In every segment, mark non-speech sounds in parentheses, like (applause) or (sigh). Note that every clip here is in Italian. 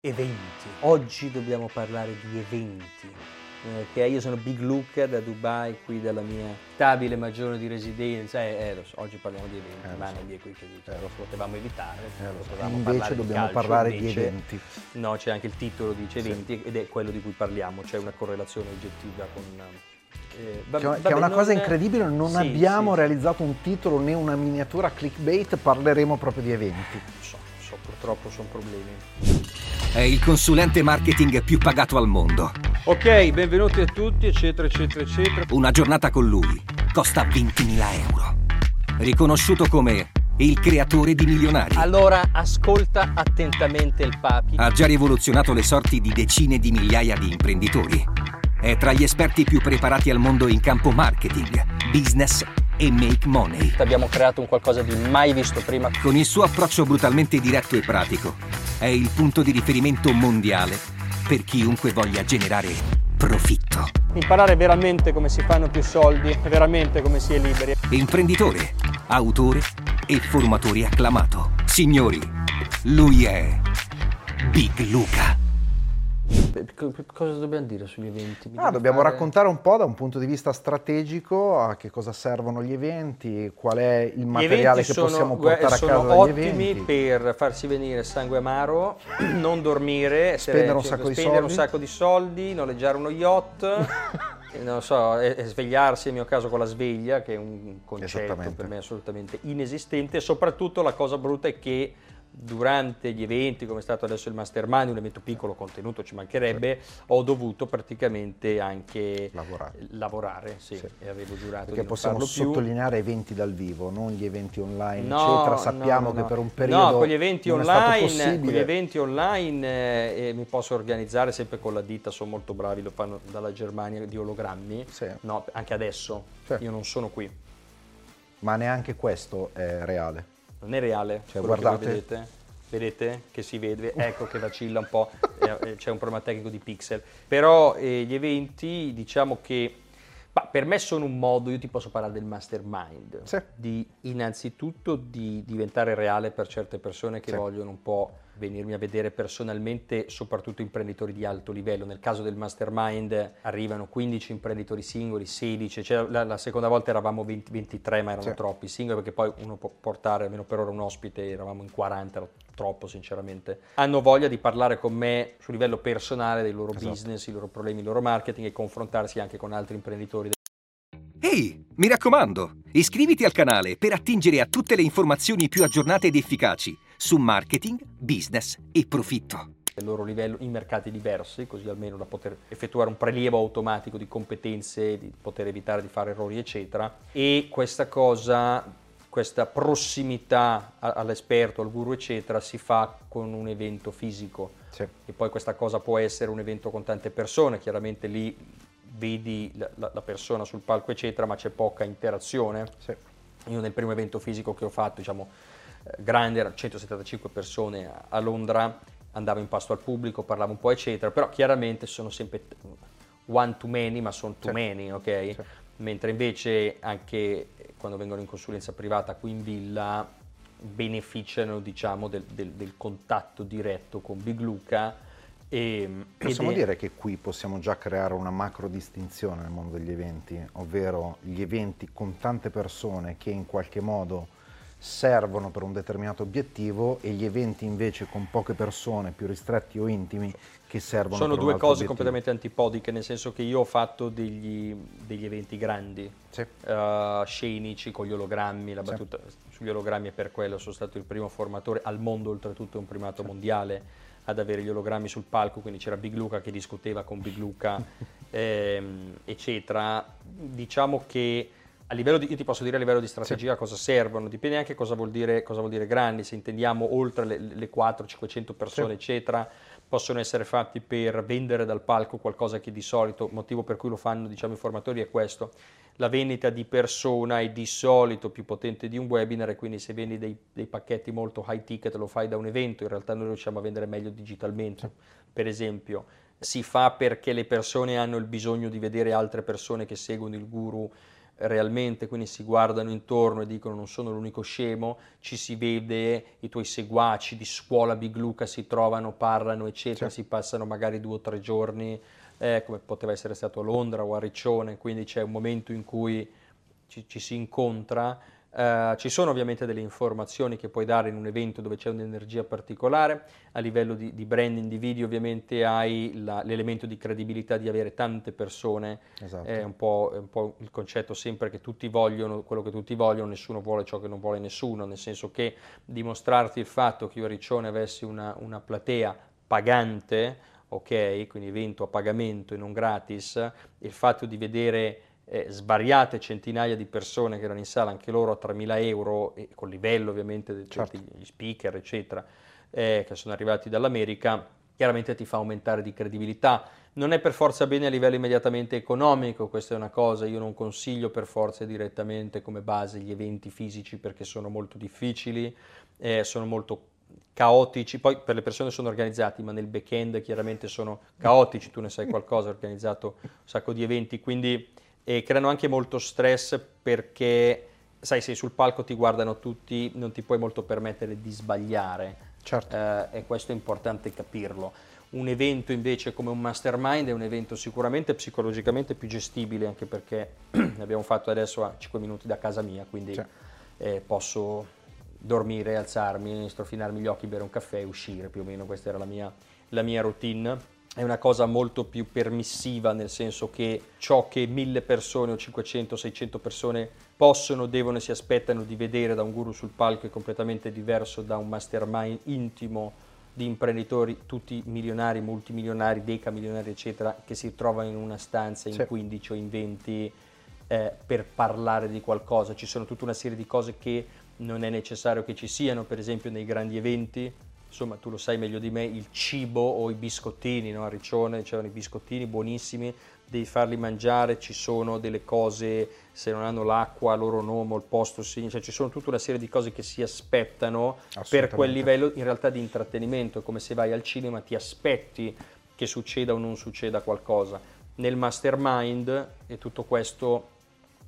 Eventi. Oggi dobbiamo parlare di eventi. Eh, che io sono Big Luca da Dubai, qui dalla mia stabile maggiore di residenza. Eh, eh, so, oggi parliamo di eventi, Eh, ma so. non è qui che Eh, lo so. potevamo evitare. Eh, lo so. Invece parlare di dobbiamo calcio, parlare di invece- eventi. No, c'è anche il titolo, dice Sì. eventi, ed è quello di cui parliamo, c'è una correlazione oggettiva con... eh, va- Che, che vabbè, è una cosa incredibile, non Sì, abbiamo sì. realizzato un titolo né una miniatura clickbait, parleremo proprio di eventi. So, so, purtroppo sono problemi. È il consulente marketing più pagato al mondo. Ok, benvenuti a tutti, eccetera, eccetera, eccetera. Una giornata con lui costa 20.000 euro. Riconosciuto come il creatore di milionari. Allora, ascolta attentamente il papi. Ha già rivoluzionato le sorti di decine di migliaia di imprenditori. È tra gli esperti più preparati al mondo in campo marketing, business e make money. Abbiamo creato un qualcosa di mai visto prima. Con il suo approccio brutalmente diretto e pratico, è il punto di riferimento mondiale per chiunque voglia generare profitto. Imparare veramente come si fanno più soldi, veramente come si è liberi. Imprenditore, autore e formatore acclamato. Signori, lui è Big Luca. Cosa dobbiamo dire sugli eventi? Ah, dobbiamo raccontare un po' da un punto di vista strategico a che cosa servono gli eventi, qual è il Gli materiale che sono, possiamo portare a sono casa dagli ottimi eventi. per farsi venire sangue amaro, (clears throat) non dormire, essere- Spendere un cioè, sacco di spendere un soldi. sacco di soldi, noleggiare uno yacht, (laughs) non so, e, e svegliarsi nel mio caso con la sveglia, che è un concetto per me assolutamente inesistente. E soprattutto la cosa brutta è che durante gli eventi, come è stato adesso il Mastermind, un evento piccolo, contenuto ci mancherebbe, ho dovuto praticamente anche Lavorare. lavorare, sì, Sì. e avevo giurato Perché possiamo più. sottolineare eventi dal vivo, non gli eventi online, No, eccetera. Sappiamo no, che no. per un periodo No, con gli eventi online, con gli eventi online eh, mi posso organizzare sempre con la ditta, sono molto bravi, lo fanno dalla Germania di ologrammi. Sì. No, anche adesso. Sì. Io non sono qui. Ma neanche questo è reale. Non è reale. Cioè, quello che guardate. vedete? Vedete che si vede? Ecco che vacilla un po', (laughs) eh, eh, c'è un problema tecnico di pixel. Però eh, gli eventi, diciamo che ma per me sono un modo, io ti posso parlare del mastermind, Sì. di innanzitutto di diventare reale per certe persone che Sì. vogliono un po' venirmi a vedere personalmente, soprattutto imprenditori di alto livello. Nel caso del mastermind arrivano 15 imprenditori singoli, 16, cioè la, la seconda volta eravamo 20 23 ma erano Sì. troppi singoli perché poi uno può portare almeno per ora un ospite, eravamo in 40, era troppo sinceramente. Hanno voglia di parlare con me su livello personale dei loro Esatto. business, i loro problemi, il loro marketing e confrontarsi anche con altri imprenditori Ehi, mi raccomando, iscriviti al canale per attingere a tutte le informazioni più aggiornate ed efficaci su marketing, business e profitto. del loro livello in mercati diversi, così almeno da poter effettuare un prelievo automatico di competenze, di poter evitare di fare errori, eccetera. E questa cosa, questa prossimità all'esperto, al guru, eccetera, si fa con un evento fisico. Sì. E poi questa cosa può essere un evento con tante persone, chiaramente lì vedi la, la- la persona sul palco, eccetera, ma c'è poca interazione. Sì. Io nel primo evento fisico che ho fatto, diciamo, grande, erano 175 persone a- Londra, andavo in pasto al pubblico, parlavo un po', eccetera, però chiaramente sono sempre one to many, ma sono too Sì. many, ok? Sì. Mentre invece anche quando vengono in consulenza privata qui in villa beneficiano, diciamo, del, del- del contatto diretto con Big Luca. E, Possiamo ed è- dire che qui possiamo già creare una macro distinzione nel mondo degli eventi, ovvero gli eventi con tante persone che in qualche modo servono per un determinato obiettivo e gli eventi invece con poche persone, più ristretti o intimi, che servono Sono per un due altro cose obiettivo. completamente antipodiche, nel senso che io ho fatto degli, degli eventi grandi, Sì. eh, scenici con gli ologrammi, la Sì. battuta sugli ologrammi è per quello, sono stato il primo formatore al mondo, oltretutto è un primato mondiale ad avere gli ologrammi sul palco, quindi c'era Big Luca che discuteva con Big Luca, (laughs) ehm, eccetera. Diciamo che a livello di, io ti posso dire a livello di strategia cosa servono, dipende anche cosa vuol dire, cosa vuol dire grandi, se intendiamo oltre le, le 400-500 persone, Sì. eccetera, possono essere fatti per vendere dal palco qualcosa che di solito, motivo per cui lo fanno diciamo, i formatori è questo, la vendita di persona è di solito più potente di un webinar e quindi se vendi dei, dei pacchetti molto high ticket lo fai da un evento, in realtà noi riusciamo a vendere meglio digitalmente. Per esempio, si fa perché le persone hanno il bisogno di vedere altre persone che seguono il guru realmente, quindi si guardano intorno e dicono non sono l'unico scemo, ci si vede, i tuoi seguaci di scuola Big Luca si trovano, parlano, eccetera, sì. si passano magari due o tre giorni, eh, come poteva essere stato a Londra o a Riccione, quindi c'è un momento in cui ci, ci si incontra Uh, ci sono ovviamente delle informazioni che puoi dare in un evento dove c'è un'energia particolare, a livello di, di branding di video ovviamente hai la, l'elemento di credibilità di avere tante persone, esatto. è, un è, un po', il concetto sempre che tutti vogliono quello che tutti vogliono, nessuno vuole ciò che non vuole nessuno, nel senso che dimostrarti il fatto che io a Riccione avessi una, una platea pagante, ok, quindi evento a pagamento e non gratis, il fatto di vedere eh, svariate centinaia di persone che erano in sala, anche loro a 3.000 euro, e con livello ovviamente di certo. gli speaker, eccetera, eh, che sono arrivati dall'America, chiaramente ti fa aumentare di credibilità. Non è per forza bene a livello immediatamente economico, questa è una cosa, io non consiglio per forza direttamente come base gli eventi fisici perché sono molto difficili, eh, sono molto caotici, poi per le persone sono organizzati, ma nel back-end chiaramente sono caotici, tu ne sai (laughs) qualcosa, hai organizzato un sacco di eventi, quindi e creano anche molto stress perché, sai, sei sul palco, ti guardano tutti, non ti puoi molto permettere di sbagliare. Certo. Eh, e questo è importante capirlo. Un evento invece come un mastermind è un evento sicuramente psicologicamente più gestibile, anche perché (clears throat) abbiamo fatto adesso a 5 minuti da casa mia, quindi cioè. eh, posso dormire, alzarmi, strofinarmi gli occhi, bere un caffè e uscire, più o meno questa era la mia, la mia routine è una cosa molto più permissiva, nel senso che ciò che mille persone o 500 600 persone possono, devono e si aspettano di vedere da un guru sul palco è completamente diverso da un mastermind intimo di imprenditori, tutti milionari, multimilionari, decamilionari, eccetera, che si trovano in una stanza in sì. 15 o in 20 eh, per parlare di qualcosa. Ci sono tutta una serie di cose che non è necessario che ci siano, per esempio nei grandi eventi insomma tu lo sai meglio di me, il cibo o i biscottini, no? a Riccione c'erano i biscottini buonissimi, devi farli mangiare, ci sono delle cose, se non hanno l'acqua, loro nomo, il posto cioè ci sono tutta una serie di cose che si aspettano per quel livello in realtà di intrattenimento, come se vai al cinema ti aspetti che succeda o non succeda qualcosa. Nel mastermind e tutto questo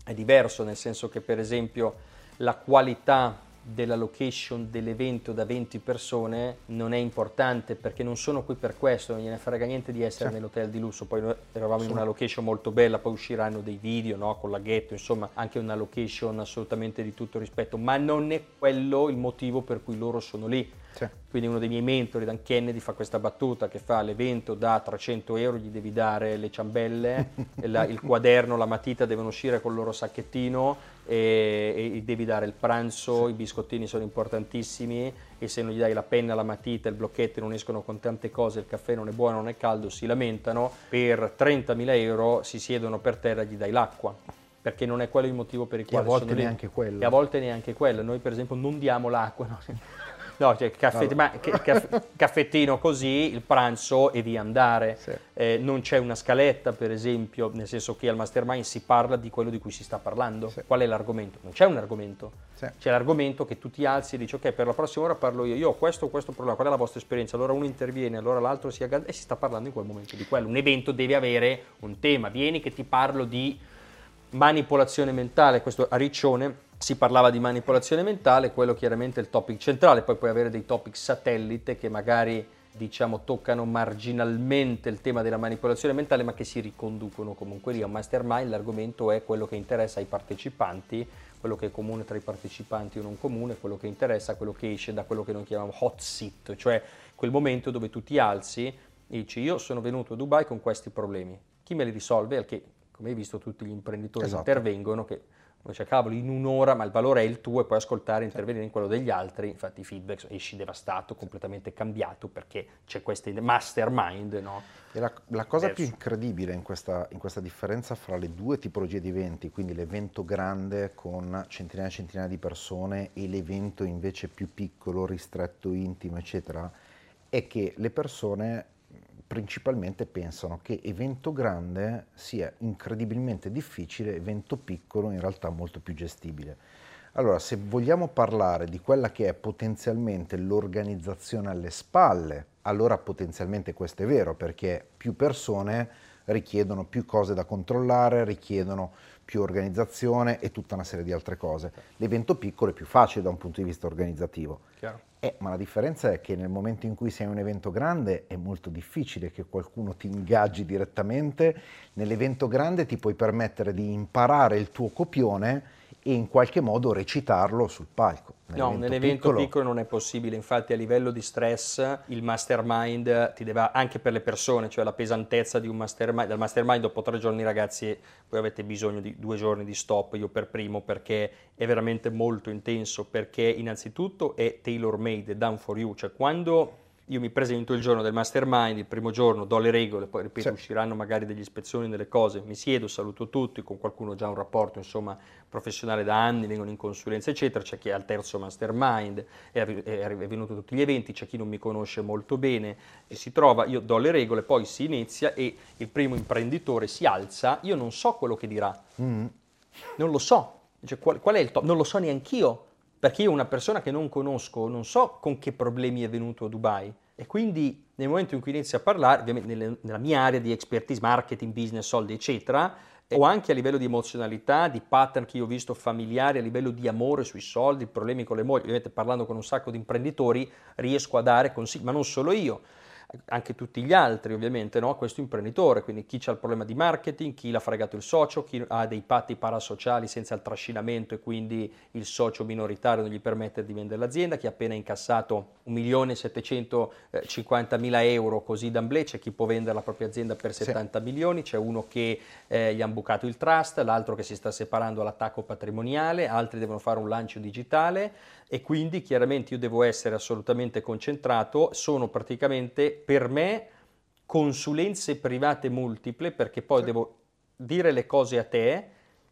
è diverso, nel senso che per esempio la qualità della location dell'evento da 20 persone non è importante perché non sono qui per questo, non gliene frega niente di essere sì. nell'hotel di lusso, poi noi eravamo sì. in una location molto bella, poi usciranno dei video no, con laghetto, insomma anche una location assolutamente di tutto rispetto, ma non è quello il motivo per cui loro sono lì. Sì. Quindi uno dei miei mentori, Dan Kennedy, fa questa battuta che fa l'evento da 300 euro, gli devi dare le ciambelle, (laughs) la, il quaderno, la matita devono uscire col loro sacchettino e, e devi dare il pranzo, sì. i biscottini sono importantissimi e se non gli dai la penna, la matita, il blocchetto non escono con tante cose, il caffè non è buono, non è caldo, si lamentano, per 30.000 euro si siedono per terra e gli dai l'acqua perché non è quello il motivo per il quale e a volte neanche quello. E a volte neanche quello. Noi per esempio non diamo l'acqua, no? No, cioè caffè, ma, caff, caffettino così, il pranzo e via andare. Sì. Eh, non c'è una scaletta, per esempio, nel senso che al mastermind si parla di quello di cui si sta parlando. Sì. Qual è l'argomento? Non c'è un argomento. Sì. C'è l'argomento che tu ti alzi e dici ok, per la prossima ora parlo io, io ho questo o questo problema, qual è la vostra esperienza? Allora uno interviene, allora l'altro si aggancia e si sta parlando in quel momento di quello. Un evento deve avere un tema. Vieni che ti parlo di manipolazione mentale, questo a Riccione si parlava di manipolazione mentale, quello chiaramente è il topic centrale, poi puoi avere dei topic satellite che magari diciamo toccano marginalmente il tema della manipolazione mentale ma che si riconducono comunque lì a un mastermind, l'argomento è quello che interessa ai partecipanti, quello che è comune tra i partecipanti o non comune, quello che interessa, quello che esce da quello che noi chiamiamo hot seat, cioè quel momento dove tu ti alzi e dici io sono venuto a Dubai con questi problemi, chi me li risolve? Al che come hai visto tutti gli imprenditori esatto. intervengono che cioè cavolo in un'ora ma il valore è il tuo e puoi ascoltare e intervenire in quello degli altri infatti i feedback esci devastato completamente cambiato perché c'è questo mastermind no? la, la cosa Verso. più incredibile in questa, in questa, differenza fra le due tipologie di eventi quindi l'evento grande con centinaia e centinaia di persone e l'evento invece più piccolo ristretto intimo eccetera è che le persone principalmente pensano che evento grande sia incredibilmente difficile, evento piccolo in realtà molto più gestibile. Allora, se vogliamo parlare di quella che è potenzialmente l'organizzazione alle spalle, allora potenzialmente questo è vero, perché più persone richiedono più cose da controllare, richiedono più organizzazione e tutta una serie di altre cose. L'evento piccolo è più facile da un punto di vista organizzativo. Eh, ma la differenza è che nel momento in cui sei un evento grande è molto difficile che qualcuno ti ingaggi direttamente. Nell'evento grande ti puoi permettere di imparare il tuo copione e in qualche modo recitarlo sul palco. No, nell'evento piccolo... piccolo... non è possibile, infatti a livello di stress il mastermind ti deve, anche per le persone, cioè la pesantezza di un mastermind, dal mastermind dopo tre giorni ragazzi voi avete bisogno di due giorni di stop, io per primo perché è veramente molto intenso, perché innanzitutto è tailor made, down for you, cioè quando io mi presento il giorno del mastermind, il primo giorno do le regole, poi ripeto sì. usciranno magari delle ispezioni delle cose, mi siedo, saluto tutti, con qualcuno già un rapporto insomma professionale da anni, vengono in consulenza eccetera, c'è chi è al terzo mastermind, è, è, è venuto a tutti gli eventi, c'è chi non mi conosce molto bene e si trova, io do le regole, poi si inizia e il primo imprenditore si alza, io non so quello che dirà, mm. non lo so, cioè, qual, qual è il top, non lo so neanch'io perché io una persona che non conosco, non so con che problemi è venuto a Dubai. E quindi nel momento in cui inizio a parlare, ovviamente nelle, nella mia area di expertise, marketing, business, soldi, eccetera, o anche a livello di emozionalità, di pattern che io ho visto familiari, a livello di amore sui soldi, problemi con le mogli, ovviamente parlando con un sacco di imprenditori riesco a dare consigli, ma non solo io, anche tutti gli altri ovviamente, no? questo imprenditore, quindi chi ha il problema di marketing, chi l'ha fregato il socio, chi ha dei patti parasociali senza il trascinamento e quindi il socio minoritario non gli permette di vendere l'azienda, chi ha appena incassato 1.750.000 euro così d'amblè, c'è chi può vendere la propria azienda per 70 sì. milioni, c'è uno che eh, gli ha bucato il trust, l'altro che si sta separando all'attacco patrimoniale, altri devono fare un lancio digitale e quindi chiaramente io devo essere assolutamente concentrato, sono praticamente per me consulenze private multiple perché poi sì. devo dire le cose a te.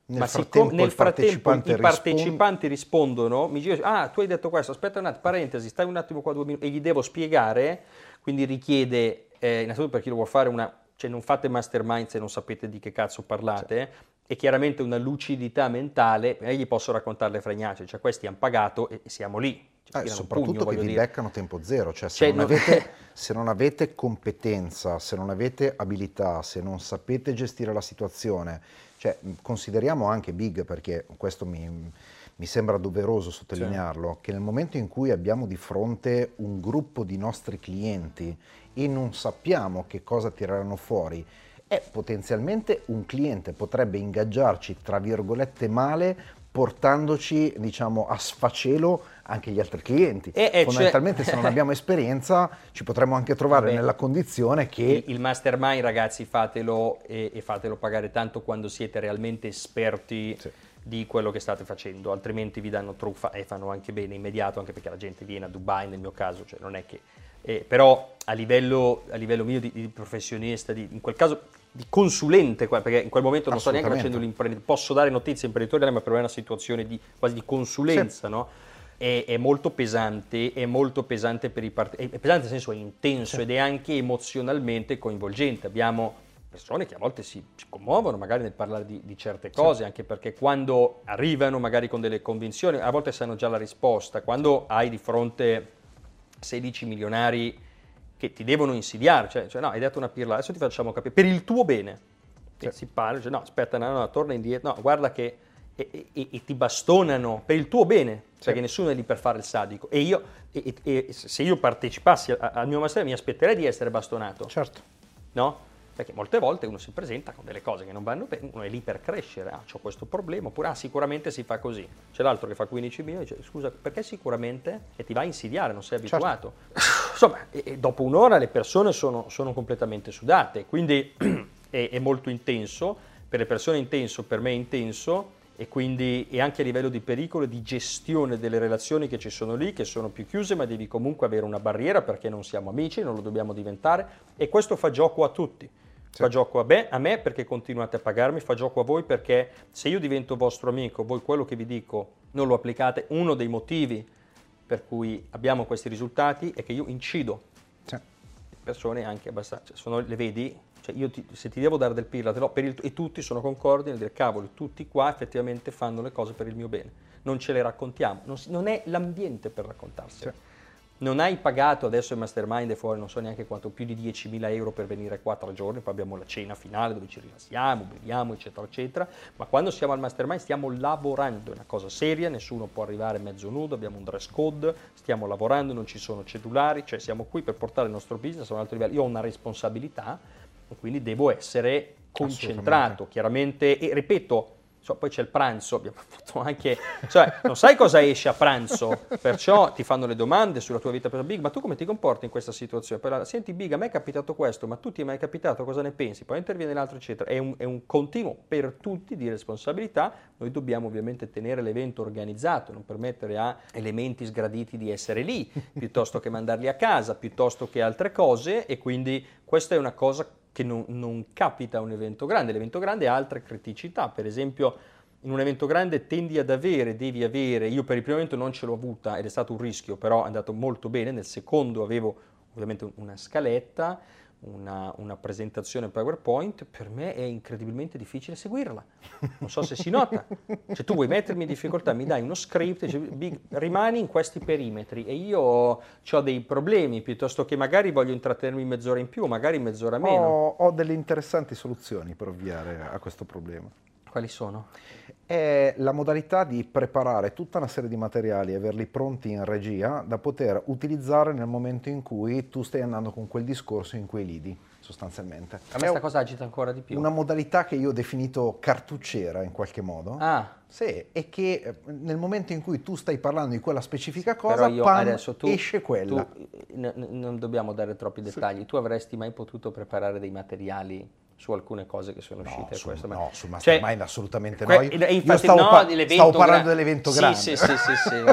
Nel ma frattempo, nel frattempo i partecipanti rispondono, mi dicono, ah tu hai detto questo, aspetta un attimo, parentesi, stai un attimo qua due minuti, e gli devo spiegare, quindi richiede, eh, innanzitutto per chi lo vuole fare una, cioè non fate mastermind se non sapete di che cazzo parlate, sì e chiaramente una lucidità mentale, e gli posso raccontare le fregnacce, cioè questi hanno pagato e siamo lì. Cioè, eh, soprattutto pugno, che vi dire. beccano tempo zero, cioè, se, cioè, non avete, (laughs) se, non avete, competenza, se non avete abilità, se non sapete gestire la situazione, cioè, consideriamo anche Big perché questo mi, mi sembra doveroso sottolinearlo, sì. che nel momento in cui abbiamo di fronte un gruppo di nostri clienti e non sappiamo che cosa tireranno fuori, e potenzialmente un cliente potrebbe ingaggiarci, tra virgolette, male portandoci diciamo a sfacelo anche gli altri clienti. E, e Fondamentalmente cioè... se non (laughs) abbiamo esperienza ci potremmo anche trovare Vabbè, nella condizione che... Il, mastermind ragazzi fatelo e, e, fatelo pagare tanto quando siete realmente esperti sì. di quello che state facendo, altrimenti vi danno truffa e fanno anche bene immediato, anche perché la gente viene a Dubai nel mio caso, cioè non è che... Eh, però a livello, a livello mio di, di professionista, di, in quel caso di consulente, perché in quel momento non sto neanche facendo l'imprenditore, posso dare notizie imprenditoriali, ma per me è una situazione di, quasi di consulenza, sì. no? È, è, molto pesante, è molto pesante per i partiti, è pesante nel senso è intenso sì. ed è anche emozionalmente coinvolgente. Abbiamo persone che a volte si, si commuovono magari nel parlare di, di certe cose, sì. anche perché quando arrivano magari con delle convinzioni, a volte sanno già la risposta, quando hai di fronte 16 milionari che ti devono insidiare, cioè, cioè no, hai detto una pirla, adesso ti facciamo capire, per il tuo bene. Sì. Si parla, cioè, no, aspetta, no, no, torna indietro, no, guarda che... E, e, e, ti bastonano per il tuo bene, sì. perché nessuno è lì per fare il sadico. E io, e, se io partecipassi al mio master mi aspetterei di essere bastonato. Certo. No? Perché molte volte uno si presenta con delle cose che non vanno bene, uno è lì per crescere, ah, ho questo problema, oppure ah, sicuramente si fa così. C'è l'altro che fa 15 milioni e dice scusa, perché sicuramente? E ti va a insidiare, non sei certo. abituato. Certo. (laughs) Insomma, dopo un'ora le persone sono, sono completamente sudate, quindi (clears throat) è, è molto intenso, per le persone è intenso, per me è intenso, e quindi e anche a livello di pericolo e di gestione delle relazioni che ci sono lì, che sono più chiuse, ma devi comunque avere una barriera perché non siamo amici, non lo dobbiamo diventare e questo fa gioco a tutti. Sì. Fa gioco a me, a me perché continuate a pagarmi, fa gioco a voi perché se io divento vostro amico, voi quello che vi dico non lo applicate, uno dei motivi per cui abbiamo questi risultati è che io incido. Sì. Le persone anche abbastanza, cioè sono, le vedi, cioè io ti, se ti devo dare del pirla, te lo, il, e tutti sono concordi nel dire cavolo, tutti qua effettivamente fanno le cose per il mio bene, non ce le raccontiamo, non, non è l'ambiente per raccontarsele. Sì non hai pagato, adesso il mastermind è fuori, non so neanche quanto, più di 10.000 euro per venire qua tre giorni, poi abbiamo la cena finale dove ci rilassiamo, beviamo, eccetera, eccetera, ma quando siamo al mastermind stiamo lavorando, è una cosa seria, nessuno può arrivare mezzo nudo, abbiamo un dress code, stiamo lavorando, non ci sono cellulari, cioè siamo qui per portare il nostro business a un altro livello, io ho una responsabilità e quindi devo essere concentrato, chiaramente, e ripeto, So, poi c'è il pranzo, abbiamo (laughs) fatto anche, cioè non sai cosa esce a pranzo, perciò ti fanno le domande sulla tua vita Big, ma tu come ti comporti in questa situazione? Poi, senti Big, a me è capitato questo, ma tu ti è mai capitato, cosa ne pensi? Poi interviene l'altro, eccetera. È un, è un continuo per tutti di responsabilità, noi dobbiamo ovviamente tenere l'evento organizzato, non permettere a elementi sgraditi di essere lì, piuttosto che mandarli a casa, piuttosto che altre cose, e quindi questa è una cosa che non, non capita un evento grande. L'evento grande ha altre criticità, per esempio in un evento grande tendi ad avere, devi avere, io per il primo evento non ce l'ho avuta ed è stato un rischio, però è andato molto bene, nel secondo avevo ovviamente una scaletta, una, una, presentazione PowerPoint, per me è incredibilmente difficile seguirla. Non so se si nota. Se tu vuoi mettermi in difficoltà, mi dai uno script, dici, rimani in questi perimetri e io ho dei problemi, piuttosto che magari voglio intrattenermi mezz'ora in più, magari mezz'ora meno. Ho, ho delle interessanti soluzioni per ovviare a questo problema. Quali sono? È la modalità di preparare tutta una serie di materiali e averli pronti in regia da poter utilizzare nel momento in cui tu stai andando con quel discorso in quei lidi, sostanzialmente. A me questa cosa agita ancora di più. Una modalità che io ho definito cartucciera in qualche modo. Ah. Sì, e che eh, nel momento in cui tu stai parlando di quella specifica cosa, io, pan, tu, esce quella. Tu, n- non dobbiamo dare troppi dettagli. Sì. Tu avresti mai potuto preparare dei materiali su alcune cose che sono uscite. No, su, no sul mastermind cioè, assolutamente que- no. Infatti, Io stavo, no, pa- stavo parlando gra- dell'evento sì, grande. Sì, sì, sì, sì.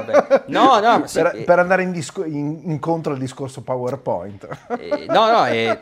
No, no, sì, per, per, andare in disco- in, incontro al discorso PowerPoint. Eh, no, no, eh,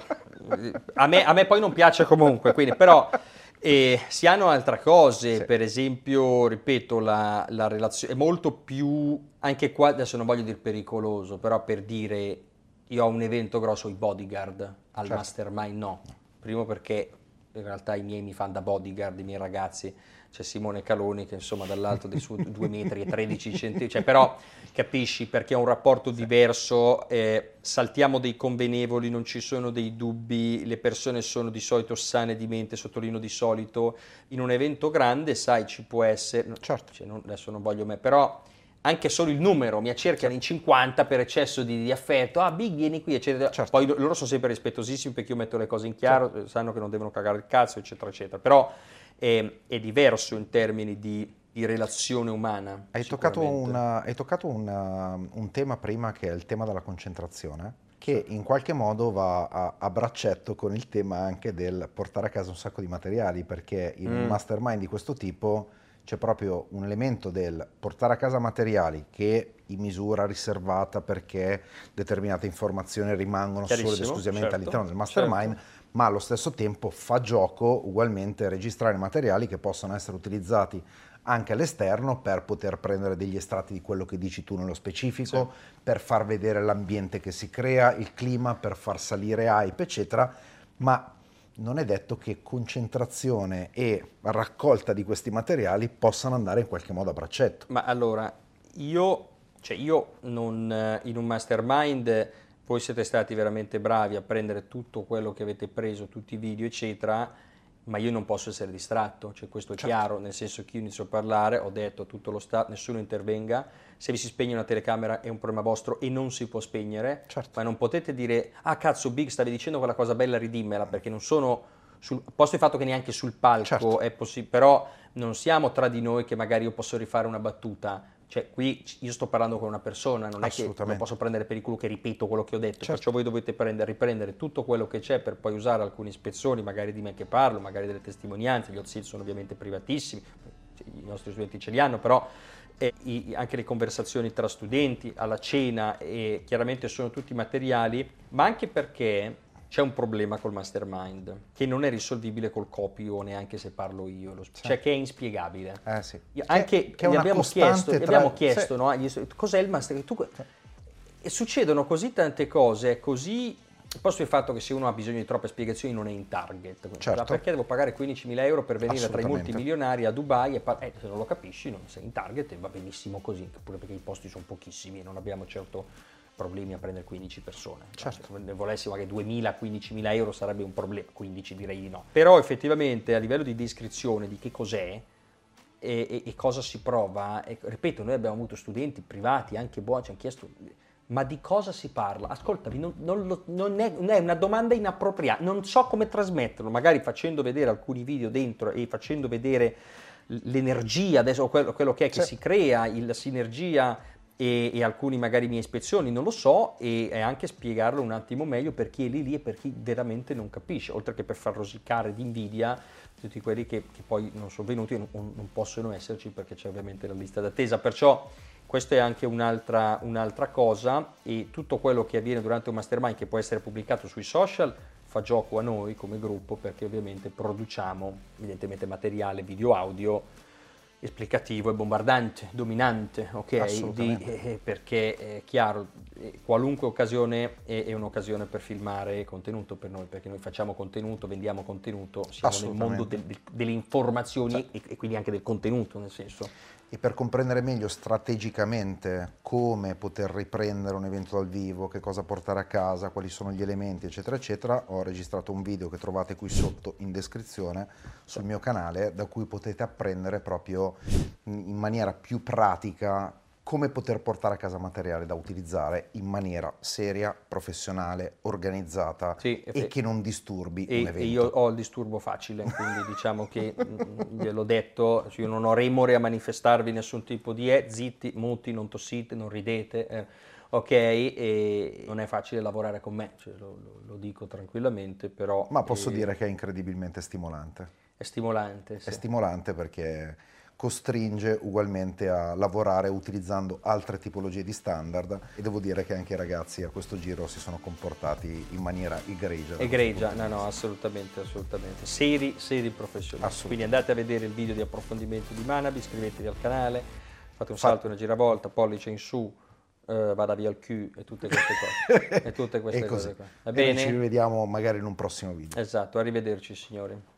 a, me, a, me, poi non piace comunque, quindi, però eh, si hanno altre cose, sì. per esempio, ripeto, la, la relazione è molto più, anche qua adesso non voglio dire pericoloso, però per dire io ho un evento grosso, i bodyguard al certo. mastermind no. Primo perché in realtà i miei mi fanno da bodyguard, i miei ragazzi, c'è Simone Caloni che insomma dall'alto dei suoi 2 metri e 13 centimetri, cioè, però capisci perché è un rapporto diverso, eh, saltiamo dei convenevoli, non ci sono dei dubbi, le persone sono di solito sane di mente, sottolineo di solito, in un evento grande sai ci può essere, certo. cioè, non, adesso non voglio me, però anche solo il numero, mi accerchiano in 50 per eccesso di, di affetto, ah Big vieni qui, eccetera. Certo. Poi loro sono sempre rispettosissimi perché io metto le cose in chiaro, certo. sanno che non devono cagare il cazzo, eccetera, eccetera. Però è, è diverso in termini di, di relazione umana. Hai toccato, una, hai toccato una, un tema prima che è il tema della concentrazione, che in qualche modo va a, a, braccetto con il tema anche del portare a casa un sacco di materiali, perché in mm. un mastermind di questo tipo c'è proprio un elemento del portare a casa materiali che in misura riservata perché determinate informazioni rimangono solo ed esclusivamente certo, all'interno del mastermind, certo. ma allo stesso tempo fa gioco ugualmente registrare materiali che possono essere utilizzati anche all'esterno per poter prendere degli estratti di quello che dici tu nello specifico, sì. per far vedere l'ambiente che si crea, il clima, per far salire hype, eccetera, ma non è detto che concentrazione e raccolta di questi materiali possano andare in qualche modo a braccetto. Ma allora, io, cioè io non, eh, in un mastermind, voi siete stati veramente bravi a prendere tutto quello che avete preso, tutti i video, eccetera, ma io non posso essere distratto, cioè questo è certo. chiaro, nel senso che io inizio a parlare, ho detto a tutto lo Stato, nessuno intervenga, se vi si spegne una telecamera è un problema vostro e non si può spegnere, certo. ma non potete dire, ah cazzo Big stavi dicendo quella cosa bella, ridimmela, perché non sono, sul, posto il fatto che neanche sul palco certo. è possibile, però non siamo tra di noi che magari io posso rifare una battuta, cioè, qui io sto parlando con una persona, non è che non posso prendere per il culo che ripeto quello che ho detto, certo. perciò voi dovete prendere, riprendere tutto quello che c'è per poi usare alcune ispezioni, magari di me che parlo, magari delle testimonianze, gli hot sono ovviamente privatissimi, i nostri studenti ce li hanno, però eh, i, anche le conversazioni tra studenti, alla cena, e chiaramente sono tutti materiali, ma anche perché c'è un problema col mastermind che non è risolvibile col copy o neanche se parlo io, lo, cioè che è inspiegabile. Eh sì. Anche che, che gli abbiamo chiesto, tra... gli abbiamo chiesto no, cos'è il mastermind? Tu, e succedono così tante cose, così posto il fatto che se uno ha bisogno di troppe spiegazioni non è in target, certo. perché devo pagare 15.000 euro per venire tra i multimilionari a Dubai e par- eh, se non lo capisci non sei in target e va benissimo così, pure perché i posti sono pochissimi e non abbiamo certo problemi a prendere 15 persone. Certo. Se volessimo che 2.000, 15.000 euro sarebbe un problema, 15 direi di no. Però effettivamente a livello di descrizione di che cos'è e, e, e cosa si prova, e, ripeto, noi abbiamo avuto studenti privati, anche buoni, ci hanno chiesto ma di cosa si parla? Ascoltami, non, non, non, è, non, è, una domanda inappropriata, non so come trasmetterlo, magari facendo vedere alcuni video dentro e facendo vedere l'energia, adesso quello, quello che è che sì. si crea, il, la sinergia e, e, alcuni magari mie ispezioni, non lo so, e, e, anche spiegarlo un attimo meglio per chi è lì lì e per chi veramente non capisce, oltre che per far rosicare d'invidia tutti quelli che, che poi non sono venuti e non, non possono esserci perché c'è ovviamente la lista d'attesa. Perciò questa è anche un'altra, un'altra, cosa e tutto quello che avviene durante un mastermind che può essere pubblicato sui social fa gioco a noi come gruppo perché ovviamente produciamo evidentemente materiale video audio esplicativo e bombardante, dominante, ok? Di, eh, perché è chiaro, eh, qualunque occasione è, è, un'occasione per filmare contenuto per noi, perché noi facciamo contenuto, vendiamo contenuto, siamo nel mondo del, del, delle informazioni sì. e, e, quindi anche del contenuto, nel senso e per comprendere meglio strategicamente come poter riprendere un evento dal vivo, che cosa portare a casa, quali sono gli elementi, eccetera, eccetera, ho registrato un video che trovate qui sotto in descrizione sul mio canale da cui potete apprendere proprio in maniera più pratica come poter portare a casa materiale da utilizzare in maniera seria, professionale, organizzata sì, e che non disturbi e, un evento. E io ho il disturbo facile, quindi (laughs) diciamo che mm, gliel'ho detto, io non ho remore a manifestarvi nessun tipo di eh, zitti, muti, non tossite, non ridete. Eh, ok, e non è facile lavorare con me, cioè, lo, lo, lo, dico tranquillamente, però... Ma posso eh, dire che è incredibilmente stimolante. È stimolante, sì. È stimolante perché costringe ugualmente a lavorare utilizzando altre tipologie di standard e devo dire che anche i ragazzi a questo giro si sono comportati in maniera egregia. Egregia, no no, assolutamente, assolutamente. Seri, seri professionisti. Quindi andate a vedere il video di approfondimento di Manabi, iscrivetevi al canale, fate un salto, una giravolta, pollice in su, uh, vada via il Q e tutte queste cose. (laughs) e tutte queste e cose qua. Va bene? ci rivediamo magari in un prossimo video. Esatto, arrivederci signori.